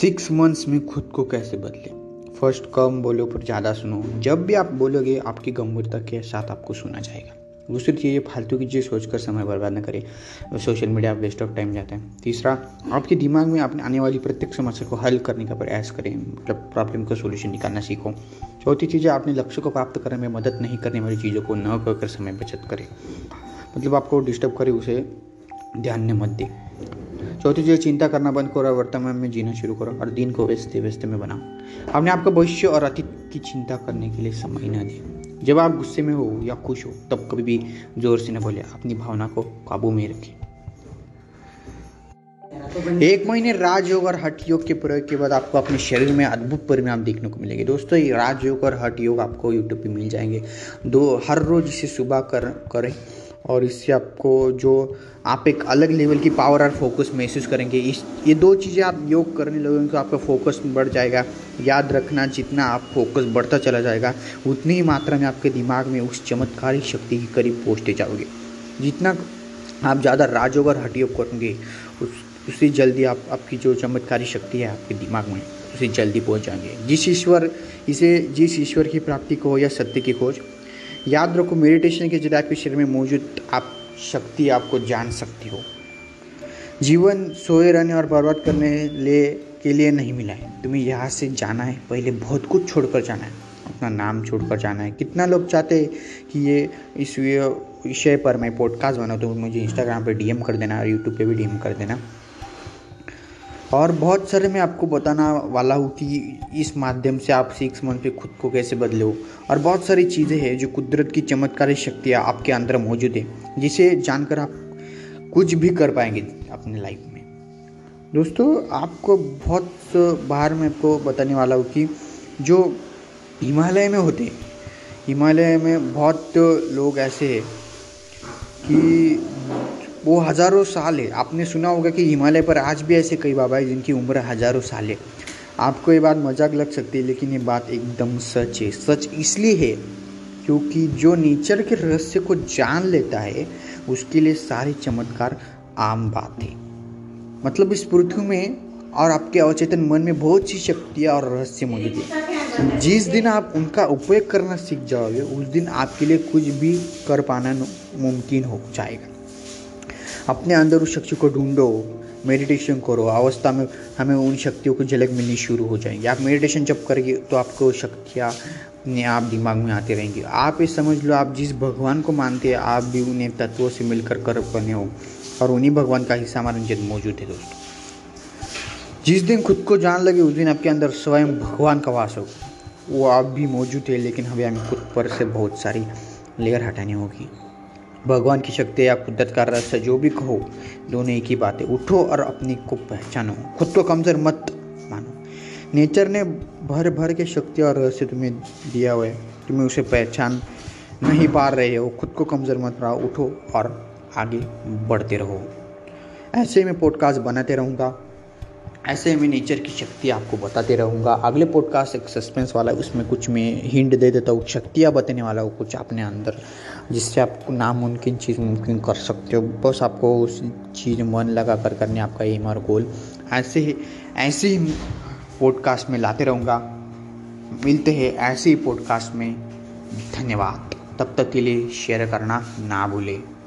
Six months में खुद को कैसे बदले? फ़र्स्ट कम बोलो पर ज़्यादा सुनो। जब भी आप बोलोगे, आपकी गंभीरता के साथ आपको सुना जाएगा। दूसरी चीज़, ये फालतू की चीज़ सोचकर समय बर्बाद न करें। Social media waste of time जाते हैं। तीसरा, आपके दिमाग में अपने आने वाली प्रत्येक समस्या को हल करने का प्रयास करें। मतलब प्रॉब्लम का सोल्यूशन निकालना सीखो। चौथी चीज़ अपने लक्ष्य को प्राप्त करने में मदद नहीं करने वाली चीज़ों को न कर समय बचत करें। मतलब आपको डिस्टर्ब करे, उसे ध्यान में मत दे। चौथी चीज़ चिंता करना बंद करो और वर्तमान में जीना शुरू करो और दिन को व्यस्त व्यस्त में बनाओ। अपने आप को भविष्य और अतीत की चिंता करने के लिए समय न दें। जब आप गुस्से में हो या खुश हो, तब कभी भी ज़ोर से न बोले, अपनी भावना को काबू में रखें। एक महीने राजयोग और हट योग के प्रयोग के बाद आपको अपने शरीर में अद्भुत परिणाम देखने को मिलेंगे। दोस्तों, ये राजयोग और हट योग आपको यूट्यूब पे मिल जाएँगे। दो, हर रोज इसे सुबह कर, करें। और इससे आपको जो आप एक अलग लेवल की पावर और फोकस महसूस करेंगे। इस, ये दो चीज़ें आप योग करने लगेंगे तो आपका फोकस बढ़ जाएगा। याद रखना, जितना आप फोकस बढ़ता चला जाएगा, उतनी ही मात्रा में आपके दिमाग में उस चमत्कारी शक्ति के करीब पहुँचते जाओगे। जितना आप ज़्यादा राजयोग और हटयोग करेंगे, उस उससे जल्दी आप, आपकी जो चमत्कारी शक्ति है आपके दिमाग में, उसे जल्दी पहुँच जाएँगे। जिस ईश्वर, इसे, जिस ईश्वर की प्राप्ति को या सत्य की खोज याद रखो मेडिटेशन के ज़रिए आपके शरीर में मौजूद आप शक्ति आपको जान सकती हो। जीवन सोए रहने और बर्बाद करने ले, के लिए नहीं मिला है। तुम्हें यहाँ से जाना है, पहले बहुत कुछ छोड़कर जाना है। अपना नाम छोड़कर जाना है। कितना लोग चाहते हैं कि ये इस विषय पर मैं पॉडकास्ट बनाऊँ तो मुझे इंस्टाग्राम पर डीएम कर देना और यूट्यूब पे भी डीएम कर देना। और बहुत सारे मैं आपको बताना वाला हूँ कि इस माध्यम से आप सिक्स मंथ पे खुद को कैसे बदलो और बहुत सारी चीज़ें हैं जो कुदरत की चमत्कारी शक्तियाँ आपके अंदर मौजूद है, जिसे जानकर आप कुछ भी कर पाएँगे अपने लाइफ में। दोस्तों, आपको बहुत बाहर में आपको बताने वाला हूँ कि जो हिमालय में होते हिमालय में बहुत लोग ऐसे हैं कि वो हज़ारों साल है आपने सुना होगा कि हिमालय पर आज भी ऐसे कई बाबा है जिनकी उम्र हज़ारों साल। है आपको ये बात मज़ाक लग सकती है, लेकिन ये बात एकदम सच है। सच इसलिए है क्योंकि जो नेचर के रहस्य को जान लेता है, उसके लिए सारे चमत्कार आम बात है। मतलब इस पृथ्वी में और आपके अवचेतन मन में बहुत सी शक्तियाँ और रहस्य मौजूद है। जिस दिन आप उनका उपयोग करना सीख जाओगे, उस दिन आपके लिए कुछ भी कर पाना मुमकिन हो जाएगा। अपने अंदर उस शक्ति को ढूंढो मेडिटेशन करो। अवस्था में हमें उन शक्तियों की झलक मिलनी शुरू हो जाएँगी। आप मेडिटेशन जब करेंगे तो आपको शक्तियाँ अपने आप दिमाग में आती रहेंगी। आप ये समझ लो, आप जिस भगवान को मानते हैं, आप भी उन्हें तत्वों से मिलकर कर बने हो और उन्हीं भगवान का हिस्सा हमारे जब मौजूद है दोस्तों। जिस दिन खुद को जान लगे, उस दिन आपके अंदर स्वयं भगवान का वास हो। वो आप भी मौजूद है, लेकिन हमें हमें खुद पर से बहुत सारी लेयर हटानी होगी। भगवान की शक्ति या कुदरत का रहस्य जो भी कहो, दोनों एक ही बात। है उठो और अपनी को पहचानो। खुद को कमज़ोर मत मानो। नेचर ने भर भर के शक्ति और रहस्य तुम्हें दिया हुआ है। तुम्हें उसे पहचान नहीं पा रहे हो। खुद को कमज़ोर मत रहो। उठो और आगे बढ़ते रहो। ऐसे में पॉडकास्ट बनाते रहूँगा। ऐसे में नेचर की शक्ति आपको बताते रहूँगा। अगले पॉडकास्ट एक सस्पेंस वाला है उसमें कुछ मैं हिंट दे देता हूँ, शक्तियाँ बताने वाला हूँ कुछ अपने अंदर, जिससे आप नामुमकिन चीज़ मुमकिन कर सकते हो। बस आपको उस चीज़ मन लगा कर करने आपका एम और गोल ऐसे ही ऐसे ही पॉडकास्ट में लाते रहूँगा। मिलते हैं ऐसे ही पॉडकास्ट में। धन्यवाद। तब तक के लिए शेयर करना ना भूलें।